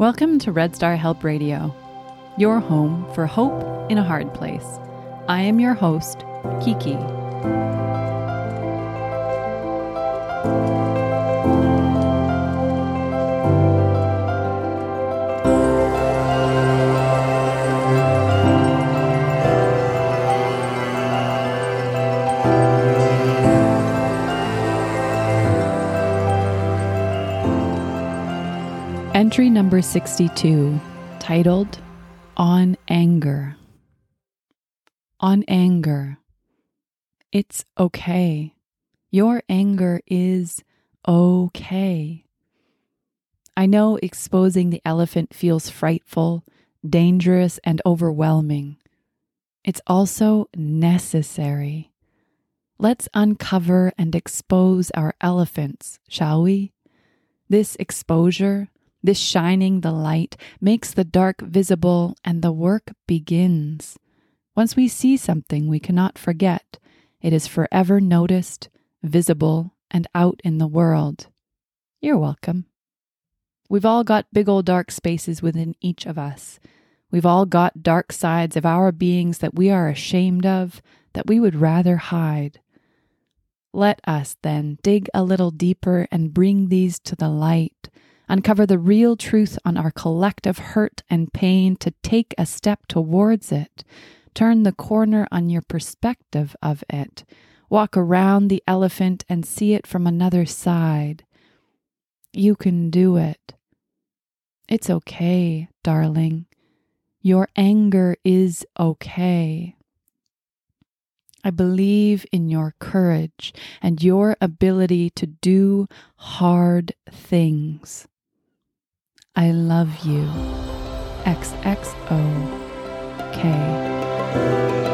Welcome to Red Star Help Radio, your home for hope in a hard place. I am your host, Kiki. Entry number 62, titled On Anger. On anger. It's okay. Your anger is okay. I know exposing the elephant feels frightful, dangerous, and overwhelming. It's also necessary. Let's uncover and expose our elephants, shall we? This exposure, this shining the light, makes the dark visible, and the work begins. Once we see something we cannot forget, it is forever noticed, visible, and out in the world. You're welcome. We've all got big old dark spaces within each of us. We've all got dark sides of our beings that we are ashamed of, that we would rather hide. Let us then dig a little deeper and bring these to the light, uncover the real truth on our collective hurt and pain to take a step towards it, turn the corner on your perspective of it, walk around the elephant and see it from another side. You can do it. It's okay, darling. Your anger is okay. I believe in your courage and your ability to do hard things. I love you. XXO K.